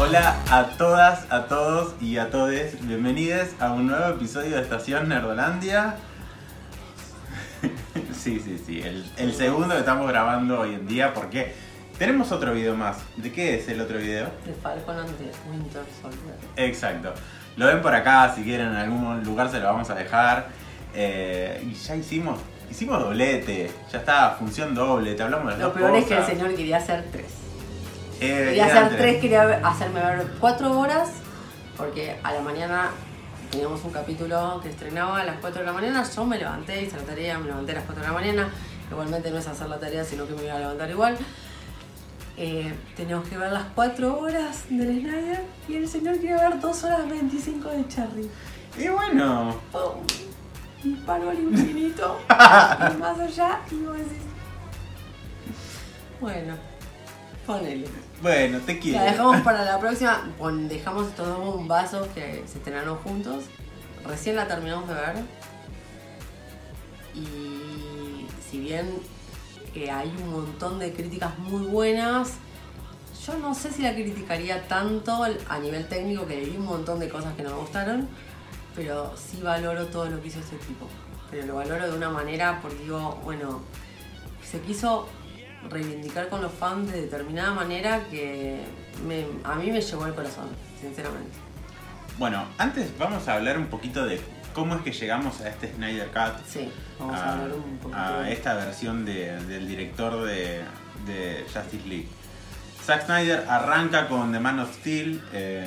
Hola a todas, a todos y a todes. Bienvenidos a un nuevo episodio de Estación Nerdolandia. sí, sí, sí. El, el segundo que estamos grabando hoy en día porque tenemos otro video más. ¿De qué es el otro video? De Falcon and the Winter Soldier. Exacto. Lo ven por acá, si quieren en algún lugar se lo vamos a dejar. Eh, y ya hicimos, hicimos doblete, ya está, función doble, te hablamos de Lo peor es que el señor quería hacer tres. Eh, Quería hacer tres, quería hacerme ver cuatro horas, porque a la mañana teníamos un capítulo que estrenaba a las 4 de la mañana. Yo me levanté, hice la tarea, me levanté a las 4 de la mañana. Igualmente no es hacer la tarea, sino que me iba a levantar igual. Eh, teníamos que ver las 4 horas del Snyder y el señor quería ver 2 horas 25 de Cherry. Y bueno, ¡Pum! Disparo al infinito y más allá y vos decís. Bueno, ponele. Bueno, te quiero. La dejamos para la próxima. Dejamos estos dos bombazos que se estrenaron juntos. Recién la terminamos de ver. Y si bien eh, hay un montón de críticas muy buenas, yo no sé si la criticaría tanto a nivel técnico, que vi un montón de cosas que no me gustaron, pero sí valoro todo lo que hizo este tipo. Pero lo valoro de una manera porque digo, bueno, se quiso reivindicar con los fans de determinada manera que me- a mí me llegó al corazón, sinceramente. Bueno, antes vamos a hablar un poquito de cómo es que llegamos a este Snyder Cut. Sí, vamos a, a, hablar un poquito. a esta versión de- del director de, de Justice League. Zack Snyder arranca con The Man of Steel, eh,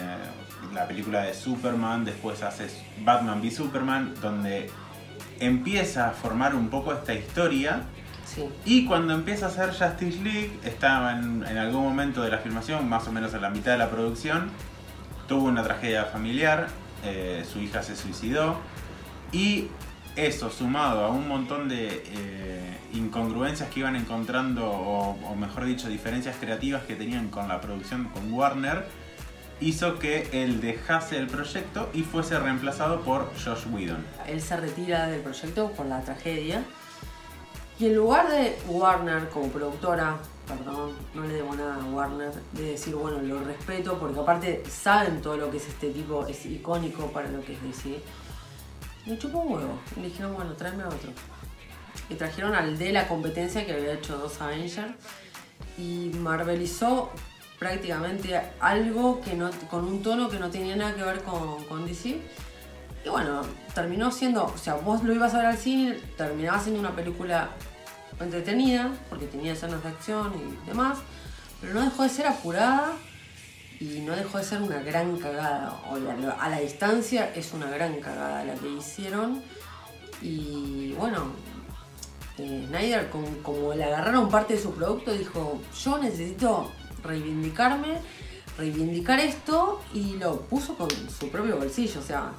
la película de Superman, después hace Batman v Superman, donde empieza a formar un poco esta historia. Sí, Y cuando empieza a hacer Justice League, estaba en, en algún momento de la filmación, más o menos a la mitad de la producción, tuvo una tragedia familiar, eh, su hija se suicidó y eso sumado a un montón de eh, incongruencias que iban encontrando, o, o mejor dicho, diferencias creativas que tenían con la producción con Warner, hizo que él dejase el proyecto y fuese reemplazado por Josh Whedon. él se retira del proyecto por la tragedia. Y en lugar de Warner como productora, perdón, no le debo nada a Warner, de decir, bueno, lo respeto, porque aparte saben todo lo que es este tipo, es icónico para lo que es DC. Le chupó un huevo. Y dijeron, bueno, tráeme a otro. Y trajeron al de la competencia que había hecho dos Avengers. Y marvelizó prácticamente algo que no, con un tono que no tenía nada que ver con DC. Y bueno, terminó siendo, o sea, vos lo ibas a ver al cine, terminaba siendo una película entretenida, porque tenía escenas de acción y demás, pero no dejó de ser apurada y no dejó de ser una gran cagada. O a la distancia es una gran cagada la que hicieron. Y bueno, eh, Snyder, como, como le agarraron parte de su producto, dijo, yo necesito reivindicarme, reivindicar esto y lo puso con su propio bolsillo. O sea,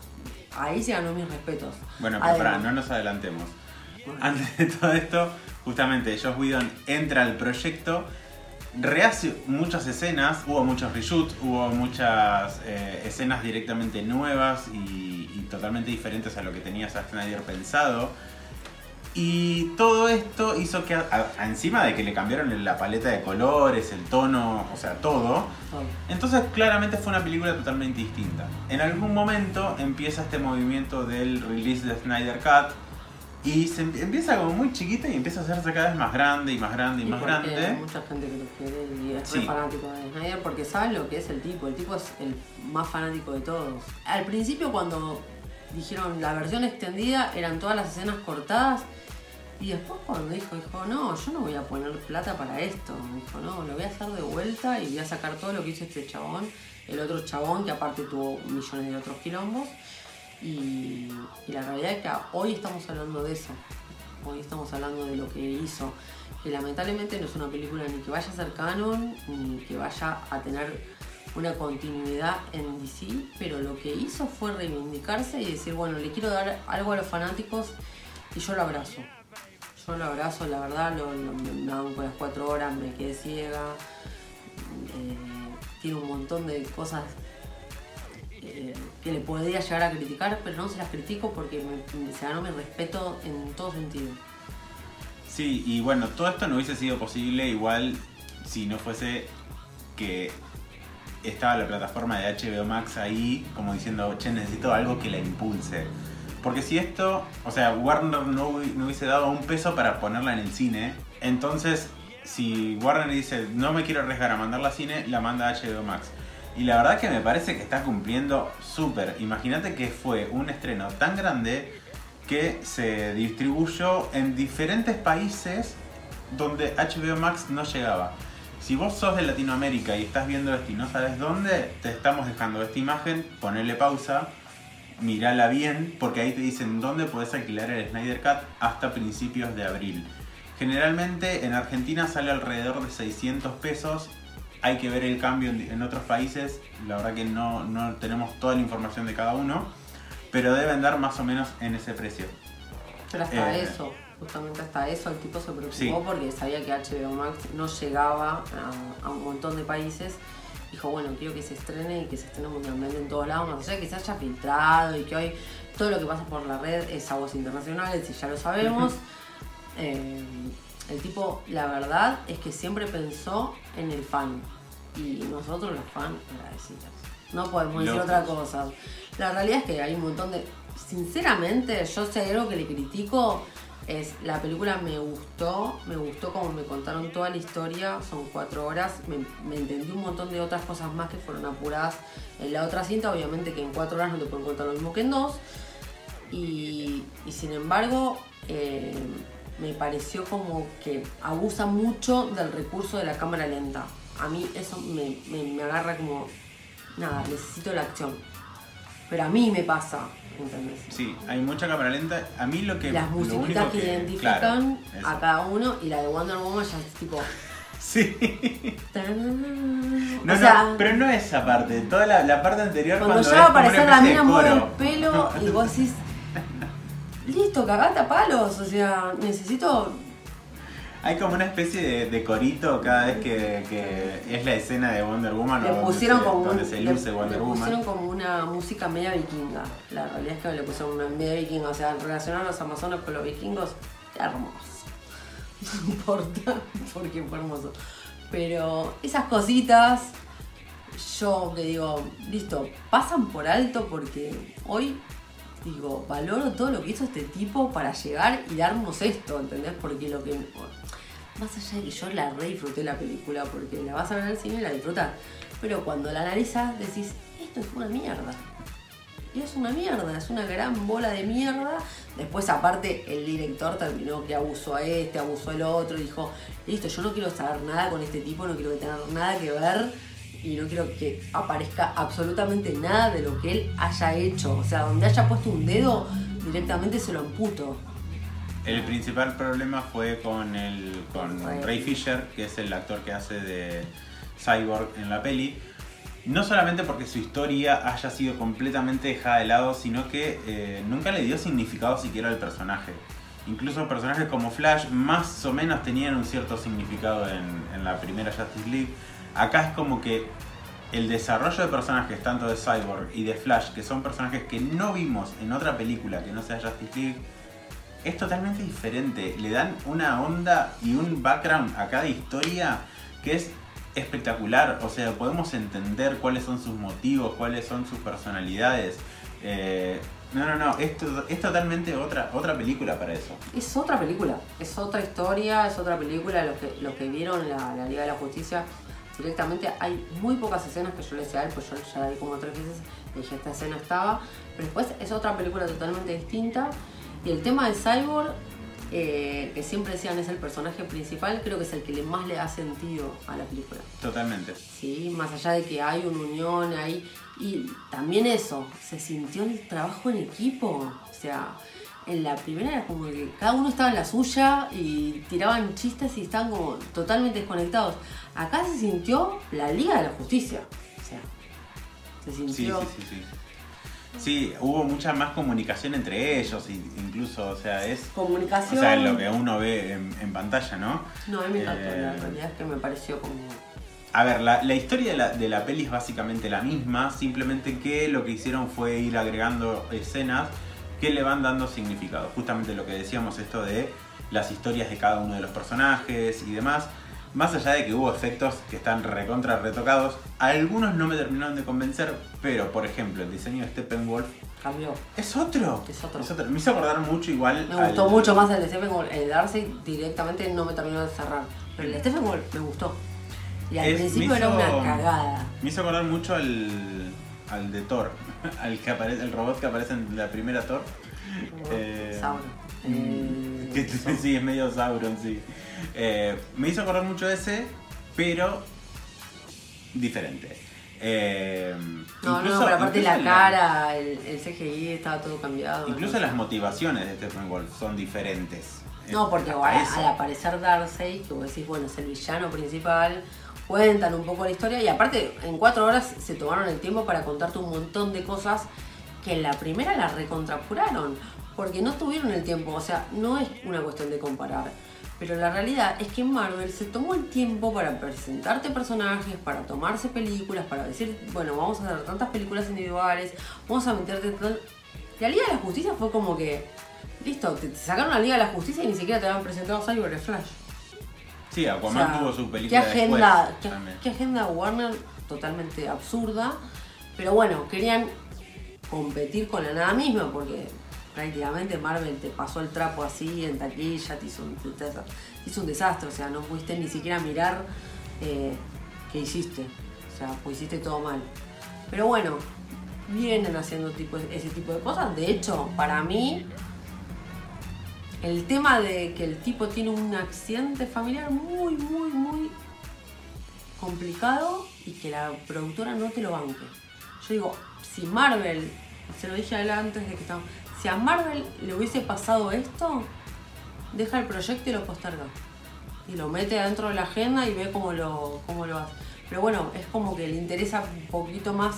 ahí se ganó mis respetos. Bueno, pero Además- no nos adelantemos. Antes de todo esto, justamente Josh Whedon entra al proyecto, rehace muchas escenas, hubo muchos reshoots, hubo muchas eh, escenas directamente nuevas y, y totalmente diferentes a lo que tenía Zack Snyder pensado. Y todo esto hizo que, a- a- encima de que le cambiaron la paleta de colores, el tono, o sea, todo, entonces claramente fue una película totalmente distinta. En algún momento empieza este movimiento del release de Snyder Cut y se em- empieza como muy chiquita y empieza a hacerse cada vez más grande y más grande y, Y más porque Hay grande. mucha gente que lo quiere y es Sí. fanático de Snyder porque saben lo que es el tipo. El tipo es el más fanático de todos. Al principio cuando dijeron la versión extendida eran todas las escenas cortadas y después cuando dijo, dijo, no, yo no voy a poner plata para esto. Dijo, no, lo voy a hacer de vuelta y voy a sacar todo lo que hizo este chabón. El otro chabón que aparte tuvo millones de otros quilombos. Y, y la realidad es que hoy estamos hablando de eso. Hoy estamos hablando de lo que hizo. Que lamentablemente no es una película ni que vaya a ser canon, ni que vaya a tener una continuidad en DC, pero lo que hizo fue reivindicarse y decir, bueno, le quiero dar algo a los fanáticos y yo lo abrazo. Yo lo abrazo, la verdad, lo, lo- me banco las cuatro horas, me quedé ciega. Eh, tiene un montón de cosas eh, que le podría llegar a criticar, pero no se las critico porque me, se ganó mi respeto en todo sentido. Sí, y bueno, todo esto no hubiese sido posible igual si no fuese que estaba la plataforma de HBO Max ahí, como diciendo, che, necesito algo que la impulse. Porque si esto, o sea, Warner no, no hubiese dado un peso para ponerla en el cine, entonces si Warner dice, no me quiero arriesgar a mandarla a cine, la manda a HBO Max. Y la verdad que me parece que está cumpliendo súper. Imagínate que fue un estreno tan grande que se distribuyó en diferentes países donde HBO Max no llegaba. Si vos sos de Latinoamérica y estás viendo esto y no sabes dónde, te estamos dejando esta imagen, ponele pausa, mirala bien, porque ahí te dicen dónde podés alquilar el Snyder Cut hasta principios de abril. Generalmente en Argentina sale alrededor de 600 pesos. Hay que ver el cambio en, otros países. La verdad que no, no tenemos toda la información de cada uno. Pero deben dar más o menos en ese precio. Pero hasta eh, eso, justamente hasta eso el tipo se preocupó porque sabía que HBO Max no llegaba a, un montón de países. Dijo, bueno, quiero que se estrene y que se estrene mundialmente en todos lados, más allá que se haya filtrado y que hoy todo lo que pasa por la red es aguas internacionales y ya lo sabemos. Eh, el tipo, la verdad es que siempre pensó en el fan. Y nosotros los fans agradecidos. No podemos decir otra cosa. La realidad es que hay un montón de... Sinceramente, yo sé algo que le critico es la película me gustó, me gustó como me contaron toda la historia, son cuatro horas, me, entendí un montón de otras cosas más que fueron apuradas en la otra cinta, obviamente que en cuatro horas no te pueden contar lo mismo que en dos, y, sin embargo eh, me pareció como que abusa mucho del recurso de la cámara lenta. A mí eso me, agarra como, nada, necesito la acción. Pero a mí me pasa, ¿entendés? Sí, hay mucha cámara lenta. A mí lo que... Las musiquitas que, identifican a cada uno y la de Wonder Woman ya es tipo... Sí. No, no, pero no esa parte, toda la, parte anterior cuando, ya va a aparecer la mina mueve el pelo y vos decís, listo, cagate a palos. O sea, necesito. Hay como una especie de, corito cada vez que, es la escena de Wonder Woman le pusieron como donde se luce Wonder le pusieron como una música media vikinga. La realidad es que le pusieron una media vikinga. O sea, relacionar a los amazonas con los vikingos, hermoso. No importa porque fue hermoso. Pero esas cositas, yo le digo, listo, pasan por alto porque hoy digo, valoro todo lo que hizo este tipo para llegar y darnos esto, ¿entendés? Porque lo que. Más allá de que yo la re disfruté la película, porque la vas a ver al cine y la disfrutas. Pero cuando la analizas, decís, esto es una mierda. Y es una mierda, es una gran bola de mierda. Después, aparte, el director terminó que abusó a este, abusó al otro, dijo, listo, yo no quiero saber nada con este tipo, no quiero tener nada que ver y no quiero que aparezca absolutamente nada de lo que él haya hecho. O sea, donde haya puesto un dedo, directamente se lo amputo. El principal problema fue con, el, con Ray Fisher, que es el actor que hace de Cyborg en la peli. No solamente porque su historia haya sido completamente dejada de lado, sino que eh, nunca le dio significado siquiera al personaje. Incluso personajes como Flash más o menos tenían un cierto significado en, en la primera Justice League Acá es como que el desarrollo de personajes, tanto de Cyborg y de Flash, que son personajes que no vimos en otra película que no sea Justice League, es totalmente diferente. Le dan una onda y un background a cada historia que es espectacular. O sea, podemos entender cuáles son sus motivos, cuáles son sus personalidades. Eh, no, no, no, es, es totalmente otra, otra película para eso. Es otra película, es otra historia, es otra película. Los que, vieron la, Liga de la Justicia directamente hay muy pocas escenas que yo le decía a él, pues yo ya la vi como tres veces, y dije, esta escena estaba, pero después es otra película totalmente distinta. Y el tema de Cyborg, eh, que siempre decían es el personaje principal, creo que es el que más le da sentido a la película. Totalmente. Sí, más allá de que hay una unión ahí. Y también eso, se sintió el trabajo en equipo. O sea, en la primera era como que cada uno estaba en la suya y tiraban chistes y estaban como totalmente desconectados. Acá se sintió la Liga de la Justicia. O sea, se sintió. Sí, sí, sí, sí. hubo mucha más comunicación entre ellos, incluso, o sea, es. Comunicación. O sea, lo que uno ve en, pantalla, ¿no? No, a mí me encantó, la realidad es que me pareció como. A ver, la, historia de la, de la peli es básicamente la misma, simplemente que lo que hicieron fue ir agregando escenas que le van dando significado. Justamente lo que decíamos, esto de las historias de cada uno de los personajes y demás. Más allá de que hubo efectos que están recontra retocados, algunos no me terminaron de convencer, pero por ejemplo el diseño de Steppenwolf Cambió. es otro. Es otro. Me hizo acordar mucho igual. Me al- gustó mucho más el de Steppenwolf. El Darcy directamente no me terminó de cerrar. Pero el de Steppenwolf me gustó. Y al Es- principio era una cagada. Me hizo acordar mucho al, al de Thor, al que aparece, el robot que aparece en la primera Thor. Eh, Sauron. Eh, Que sí, es medio Sauron, sí. Eh, me hizo acordar mucho ese, pero diferente. Eh, No, incluso- no, pero aparte la cara, el, el CGI estaba todo cambiado. Incluso no las motivaciones de Steppenwolf son diferentes. No, porque ahora, al aparecer Darcy, que vos decís, bueno, es el villano principal, cuentan un poco la historia y aparte en cuatro horas se tomaron el tiempo para contarte un montón de cosas que en la primera la recontrapuraron, porque no tuvieron el tiempo, o sea, no es una cuestión de comparar. Pero la realidad es que Marvel se tomó el tiempo para presentarte personajes, para tomarse películas, para decir, bueno, vamos a hacer tantas películas individuales, vamos a meterte tal... La Liga de la Justicia fue como que, listo, te, sacaron la Liga de la Justicia y ni siquiera te habían presentado Cyber y Flash. Sí, O Aquaman sea, tuvo su ¿qué película agenda, después qué, qué agenda Warner totalmente absurda? Pero bueno, querían competir con la nada misma porque prácticamente Marvel te pasó el trapo así en taquilla, te hizo un, te- hizo un desastre, o sea, no pudiste ni siquiera mirar eh, qué hiciste, o sea, pues hiciste todo mal. Pero bueno, vienen haciendo tipo, ese tipo de cosas, de hecho, para mí el tema de que el tipo tiene un accidente familiar muy, muy, muy complicado y que la productora no te lo banque. Yo digo, si Marvel, se lo dije antes de que estaba, si a Marvel le hubiese pasado esto, deja el proyecto y lo posterga. Y lo mete dentro de la agenda y ve cómo lo, cómo lo hace. Pero bueno, es como que le interesa un poquito más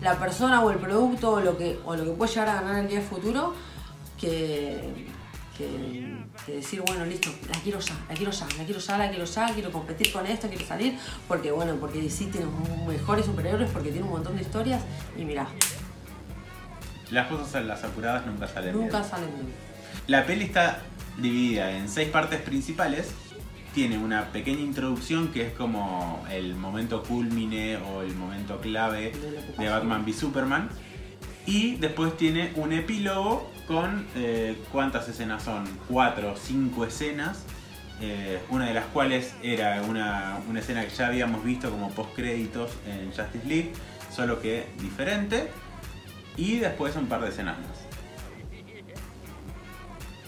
la persona o el producto o lo que, o lo que puede llegar a ganar el día futuro que, que, decir, bueno, listo, la quiero ya, la quiero ya, la quiero ya, la quiero ya, quiero competir con esto, quiero salir, porque bueno, porque DC tiene mejores superhéroes, porque tiene un montón de historias y mirá, Las cosas las apuradas nunca salen nunca bien. salen bien. La peli está dividida en seis partes principales. Tiene una pequeña introducción que es como el momento culmine o el momento clave De. Batman v Superman. Y después tiene un epílogo con eh, cuántas escenas son, cuatro o cinco escenas. eh, una de las cuales era una, una escena que ya habíamos visto como post créditos en Justice League, solo que diferente. Y después un par de escenas más.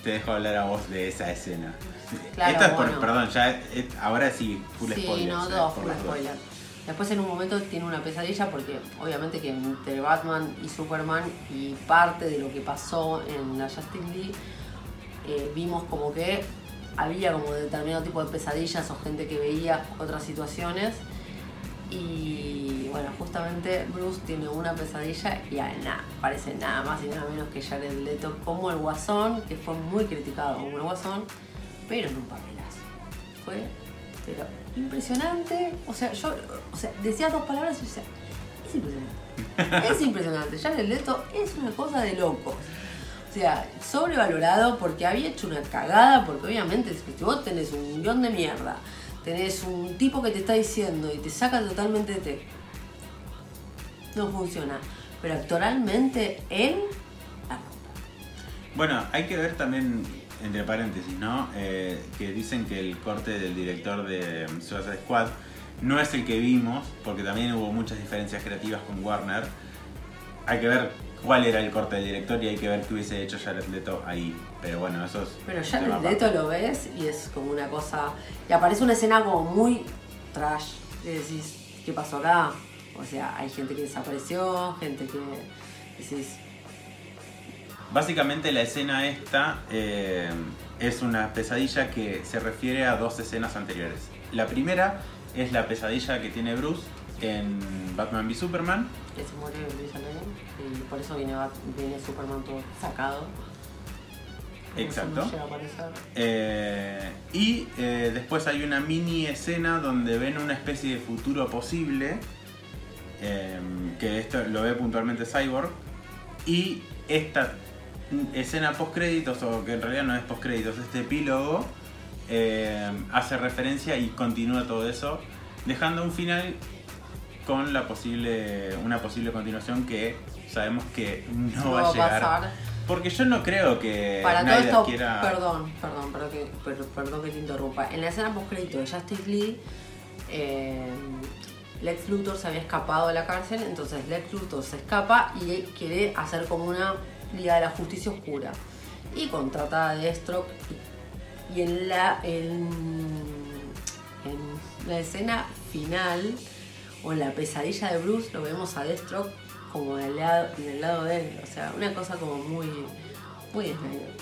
Te dejo hablar a vos de esa escena. Claro, Esto es por, bueno. perdón, ya es- ahora sí, full sí, spoilers. no, dos, full spoiler. Después en un momento tiene una pesadilla porque obviamente que entre Batman y Superman y parte de lo que pasó en la Justice League eh, vimos como que había como determinado tipo de pesadillas o gente que veía otras situaciones y bueno, justamente Bruce tiene una pesadilla y nada, parece nada más y nada menos que Jared Leto como el Guasón, que fue muy criticado como el Guasón, pero en un papelazo. Fue, pero impresionante. O sea, yo, o sea, decía dos palabras y decía, es impresionante. Es impresionante. Jared Leto es una cosa de locos. O sea, sobrevalorado porque había hecho una cagada, porque obviamente si vos tenés un guion de mierda, tenés un tipo que te está diciendo y te saca totalmente de texto, no funciona. Pero actualmente él. Bueno, hay que ver también, entre paréntesis, ¿no? Eh, que dicen que el corte del director de Suicide Squad no es el que vimos, porque también hubo muchas diferencias creativas con Warner. Hay que ver cuál era el corte del director y hay que ver qué hubiese hecho Jared Leto ahí. Pero bueno, eso es. Pero el Leto lo ves y es como una cosa. Y aparece una escena como muy trash. Y decís, ¿qué pasó acá? O sea, hay gente que desapareció, gente que. Decís, Básicamente la escena esta eh, es una pesadilla que se refiere a dos escenas anteriores. La primera es la pesadilla que tiene Bruce en Batman v Superman. que se muere Luis Lane y por eso viene, viene Superman todo sacado. Exacto. Eh, y eh, después hay una mini escena donde ven una especie de futuro posible, eh, que esto lo ve puntualmente Cyborg, y esta escena post créditos, o que en realidad no es post créditos, este epílogo, eh, hace referencia y continúa todo eso, dejando un final con la posible, una posible continuación que sabemos que no, No va a llegar. pasar. Porque yo no creo que Para todo esto, quiera. perdón, perdón, perdón que, per- perdón que te interrumpa. En la escena post-crédito de Justice League, eh, Lex Luthor se había escapado de la cárcel, entonces Lex Luthor se escapa y quiere hacer como una Liga de la Justicia Oscura. Y contrata a Deathstroke. Y en la, en, en la escena final, o en la pesadilla de Bruce, lo vemos a Deathstroke como del lado, del lado de él. O sea, una cosa como muy, muy Snyder.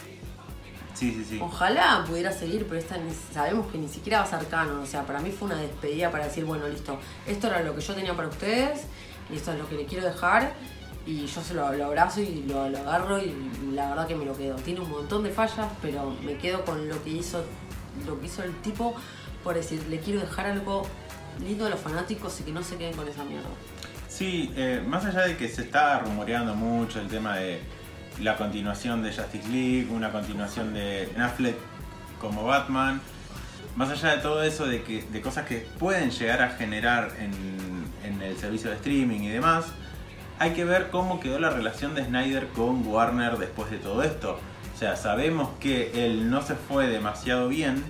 Sí, sí, sí. Ojalá pudiera seguir, pero esta ni- sabemos que ni siquiera va a ser canon. O sea, para mí fue una despedida para decir, bueno, listo, esto era lo que yo tenía para ustedes, y esto es lo que le quiero dejar, y yo se lo, lo abrazo y lo, lo agarro, y la verdad que me lo quedo. Tiene un montón de fallas, pero me quedo con lo que hizo, lo que hizo el tipo, por decir, le quiero dejar algo lindo a los fanáticos y que no se queden con esa mierda. Sí, eh, más allá de que se está rumoreando mucho el tema de la continuación de Justice League, una continuación de Affleck como Batman, más allá de todo eso, de, que, de cosas que pueden llegar a generar en, en el servicio de streaming y demás, hay que ver cómo quedó la relación de Snyder con Warner después de todo esto. O sea, sabemos que él no se fue demasiado bien,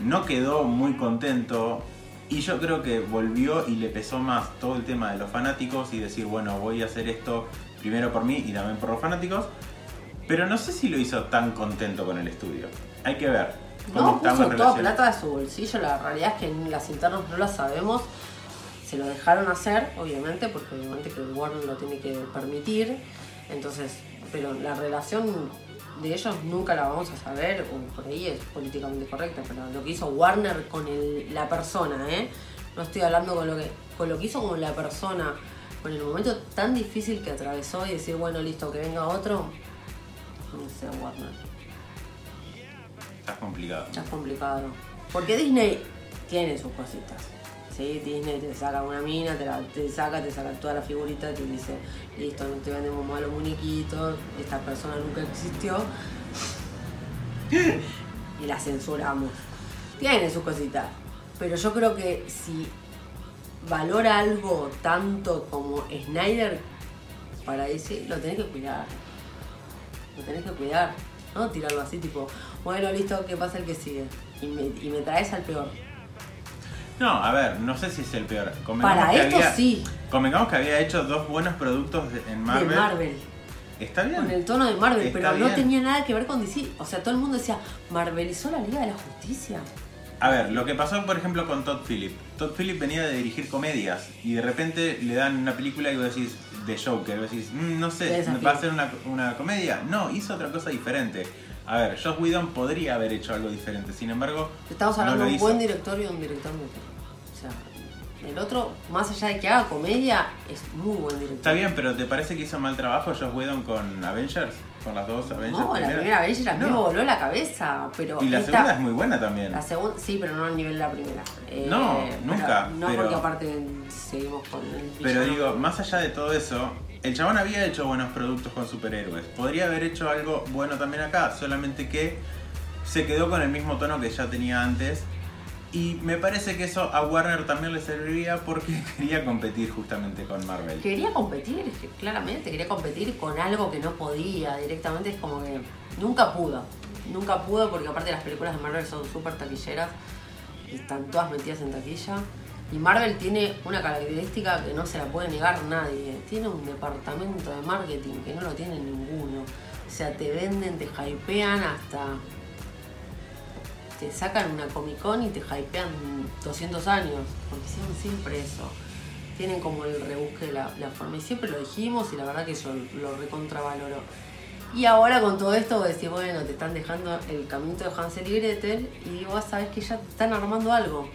no quedó muy contento y yo creo que volvió y le pesó más todo el tema de los fanáticos y decir, bueno, voy a hacer esto primero por mí y también por los fanáticos. Pero no sé si lo hizo tan contento con el estudio. Hay que ver. cómo No puso toda plata de su bolsillo, la realidad es que las internas no las sabemos. Se lo dejaron hacer, obviamente, porque obviamente que el Warner lo tiene que permitir. Entonces, pero la relación de ellos nunca la vamos a saber, o por ahí es políticamente correcta, pero lo que hizo Warner con el- la persona, ¿eh? No estoy hablando con lo que con lo que hizo con la persona, con el momento tan difícil que atravesó y decir, bueno, listo, que venga otro. No sé, Warner. Está complicado. Ya es complicado. Porque Disney tiene sus cositas. ¿Sí? Disney te saca una mina, te, la, te saca, te saca toda la figurita y te dice, listo, no te vendemos más los muñequitos, esta persona nunca existió. y la censuramos. Tiene sus cositas. Pero yo creo que si valora algo tanto como Snyder para decir, lo tenés que cuidar. Lo tenés que cuidar. No tirarlo así tipo, bueno, listo, que pasa el que sigue. Y me traes al peor. No, a ver, no sé si es el peor. Convengamos Para que esto había- sí, Convengamos que había hecho dos buenos productos de- en Marvel. de Marvel. Está bien. Con el tono de Marvel, Está pero no bien. tenía nada que ver con DC. O sea, todo el mundo decía, Marvelizó la Liga de la Justicia. A ver, lo que pasó por ejemplo con Todd Phillips. Todd Phillips venía de dirigir comedias y de repente le dan una película y vos decís, de Joker, vos decís, "Mm, no sé, desafío. ¿va a ser una, una comedia? No, hizo otra cosa diferente. A ver, Josh Whedon podría haber hecho algo diferente, sin embargo, Estamos hablando de un buen director y un director mediocre. O sea, el otro, más allá de que haga comedia, es muy buen director. Está bien, pero ¿te parece que hizo mal trabajo Josh Whedon con Avengers? Con las dos Avengers. No, la primera vez a mí me voló la cabeza, pero Y la esta- segunda es muy buena también. La segunda, sí, pero no al nivel de la primera. Eh, No, pero- nunca, No, pero- porque aparte seguimos con el Pero digo, más allá de todo eso, el chabón había hecho buenos productos con superhéroes. Podría haber hecho algo bueno también acá, solamente que se quedó con el mismo tono que ya tenía antes. Y me parece que eso a Warner también le serviría porque quería competir justamente con Marvel. Quería competir, claramente, quería competir con algo que no podía. Directamente es como que nunca pudo. Nunca pudo porque aparte las películas de Marvel son súper taquilleras y están todas metidas en taquilla. Y Marvel tiene una característica que no se la puede negar nadie. Tiene un departamento de marketing que no lo tiene ninguno. O sea, te venden, te hypean hasta... Te sacan una Comic Con y te hypean 200 años. Porque hicieron siempre eso tienen como el rebusque de la, la forma. Y siempre lo dijimos y la verdad que yo lo recontravaloro. Y ahora con todo esto vos decís, bueno, te están dejando el caminito de Hansel y Gretel y vos sabés que ya te están armando algo.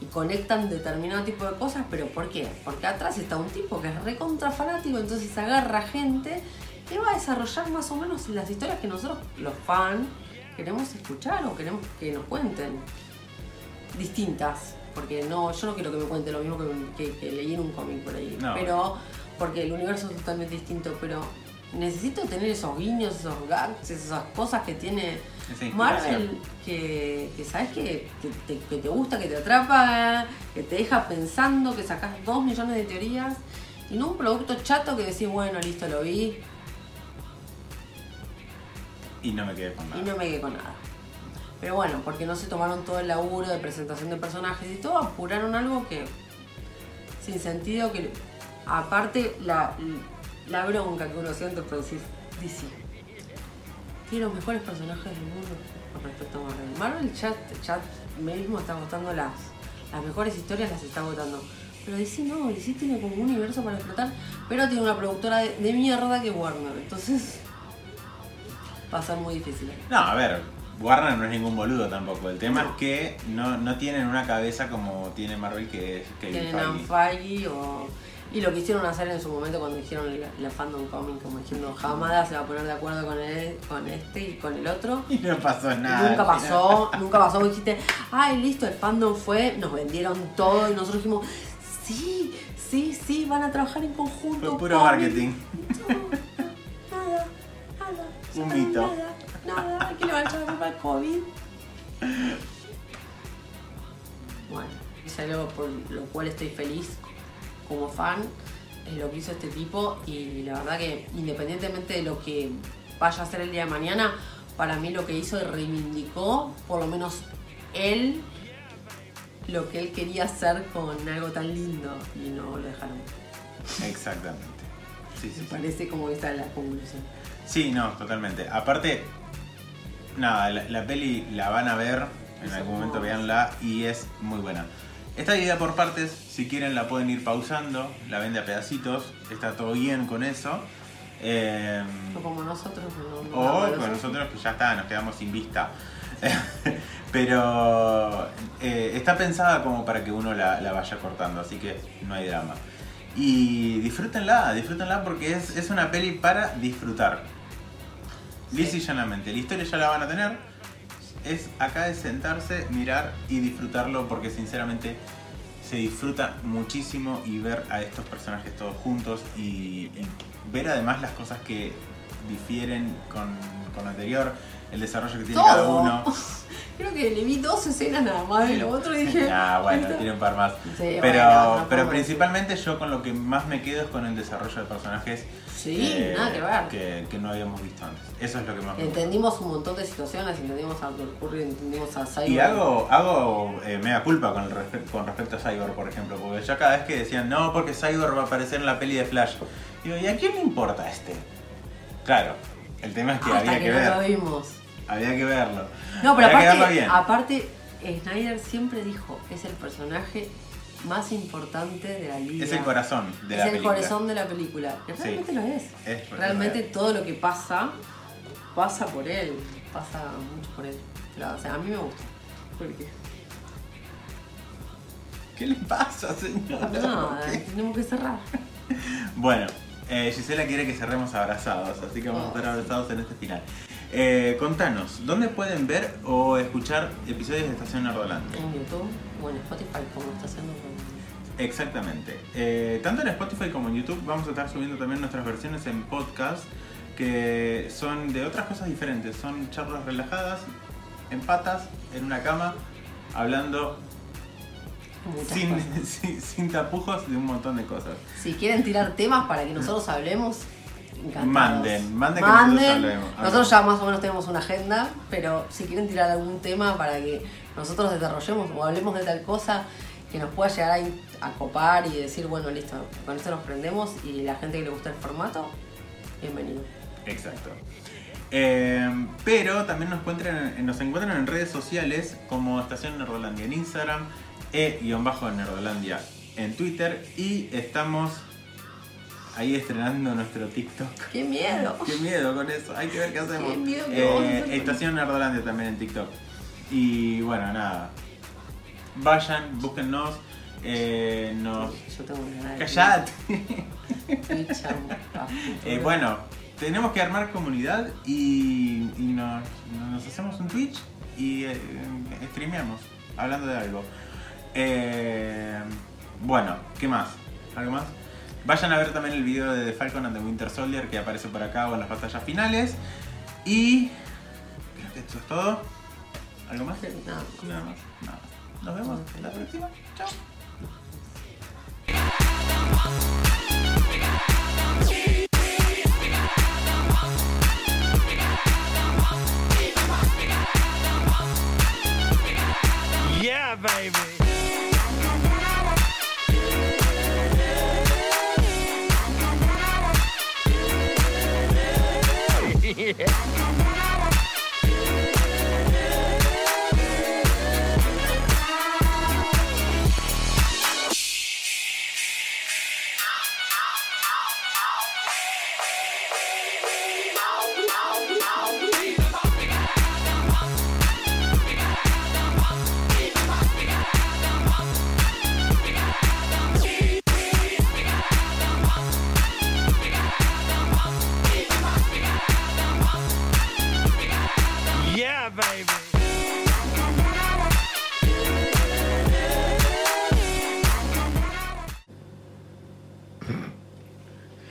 Y conectan determinado tipo de cosas, pero ¿por qué? Porque atrás está un tipo que es recontra fanático, entonces agarra gente que va a desarrollar más o menos las historias que nosotros, los fans, queremos escuchar o queremos que nos cuenten distintas. Porque no, yo no quiero que me cuente lo mismo que, que- que leí en un cómic por ahí. No. Pero, porque el universo es totalmente distinto, pero necesito tener esos guiños, esos gags, esas cosas que tiene Marvel, que, que sabes que, que te, que te gusta, que te atrapa, que te deja pensando, que sacas dos millones de teorías, y no un producto chato que decís, bueno, listo, lo vi, Y no me quedé con nada. y no me quedé con nada. Pero bueno, porque no se tomaron todo el laburo de presentación de personajes y todo, apuraron algo que sin sentido, que aparte la, la bronca que uno siente por decir, DC, tiene los mejores personajes del mundo con respecto a Marvel. Marvel ya, ya mismo está votando las, las mejores historias, las está votando. Pero DC no, DC tiene como un universo para explotar, pero tiene una productora de, de mierda que Warner. Entonces va a ser muy difícil. No, a ver, Warner no es ningún boludo tampoco. El tema es que no, no tienen una cabeza como tiene Marvel que es Kevin Feige. Feige o... Y lo quisieron hacer en su momento cuando hicieron la, la fandom comic, como diciendo, jamás se va a poner de acuerdo con, él, con este y con el otro. Y no pasó nada. nunca pasó, nunca pasó. Vos dijiste, ay, listo, el fandom fue, nos vendieron todo y nosotros dijimos, sí, sí, sí, van a trabajar en conjunto. Fue puro cómic". marketing. No, nada, nada. Un mito. Nada, nada, que le van a echar la culpa al COVID. Bueno, es algo por lo cual estoy feliz como fan, lo que hizo este tipo y la verdad que independientemente de lo que vaya a hacer el día de mañana, para mí lo que hizo reivindicó, por lo menos él, lo que él quería hacer con algo tan lindo y no lo dejaron. Exactamente. Sí, sí, Me sí. parece como esa es la conclusión. Sí, no, totalmente. Aparte, nada, la, la peli la van a ver, en algún momento véanla y es muy buena. Está dividida por partes, si quieren la pueden ir pausando, la ven de a pedacitos, está todo bien con eso. Eh, No como nosotros, no, o nosotros que ya está, nos quedamos sin vista. Pero eh, está pensada como para que uno la, la vaya cortando, así que no hay drama. Y disfrútenla, disfrútenla porque es, es una peli para disfrutar. Lisa y llanamente. La historia ya la van a tener. Es acá de sentarse, mirar y disfrutarlo porque sinceramente se disfruta muchísimo y ver a estos personajes todos juntos y, y ver además las cosas que difieren con, con lo anterior, el desarrollo que tiene cada uno. Creo que le vi dos escenas nada más de lo otro y dije. Ah, bueno, tiene un par más. Sí, Pero, bueno, no pero principalmente yo con lo que más me quedo es con el desarrollo de personajes Sí, eh, nada que ver. que, que no habíamos visto antes. Eso es lo que más me. Entendimos un montón de situaciones, entendimos a Abdul Curry, entendimos a Cyborg. Y hago, hago eh, mea culpa con, el respe- con respecto a Cyborg, por ejemplo, porque yo cada vez que decían, no, porque Cyborg va a aparecer en la peli de Flash, digo, ¿y a quién le importa este? Claro, el tema es que Hasta había que, que, no lo vimos. había que verlo. No, pero había que verlo aparte, bien. aparte, Snyder siempre dijo, es el personaje más importante de la liga. Es el corazón de es la el película. corazón de la película. Sí. realmente lo es. Es realmente real. todo lo que pasa, pasa por él. Pasa mucho por él. Pero, o sea, a mí me gusta. ¿Por qué? ¿Qué le pasa, señora? Tenemos que cerrar. Bueno, eh, Gisela quiere que cerremos abrazados, así que vamos a estar abrazados en este final. Eh, contanos, ¿dónde pueden ver o escuchar episodios de Estación Nerdolante? En YouTube o en Spotify, como está haciendo con... Exactamente. Eh, tanto en Spotify como en YouTube vamos a estar subiendo también nuestras versiones en podcast que son de otras cosas diferentes. Son charlas relajadas, en patas, en una cama, hablando sin, sin, sin tapujos de un montón de cosas. Si quieren tirar temas para que nosotros hablemos, encantados. Manden, manden que nosotros hablemos. Nosotros ya más o menos tenemos una agenda, pero si quieren tirar algún tema para que nosotros desarrollemos o hablemos de tal cosa que nos pueda llegar a, a copar y decir, bueno, listo, con esto nos prendemos y la gente que le gusta el formato, bienvenido. Exacto. Eh, pero también nos encuentran, nos encuentran en redes sociales como Estación Nerdolandia en Instagram, e-nerdolandia en Twitter y estamos ahí estrenando nuestro TikTok. ¡Qué miedo! Qué miedo con eso, hay que ver qué hacemos. Qué miedo Eh, Estación Nerdolandia también en TikTok. Y bueno, nada. Vayan, búsquennos. Eh, nos... Yo tengo Eh, bueno, tenemos que armar comunidad y, y nos, nos hacemos un Twitch y eh, streameamos hablando de algo. Eh, bueno, ¿qué más? ¿Algo más? Vayan a ver también el video de The Falcon and the Winter Soldier que aparece por acá o en las batallas finales. Y. ¿Qué Esto es todo. ¿Algo más? Nada más. Nada. Nos vemos en la próxima. Chao. Yeah, baby.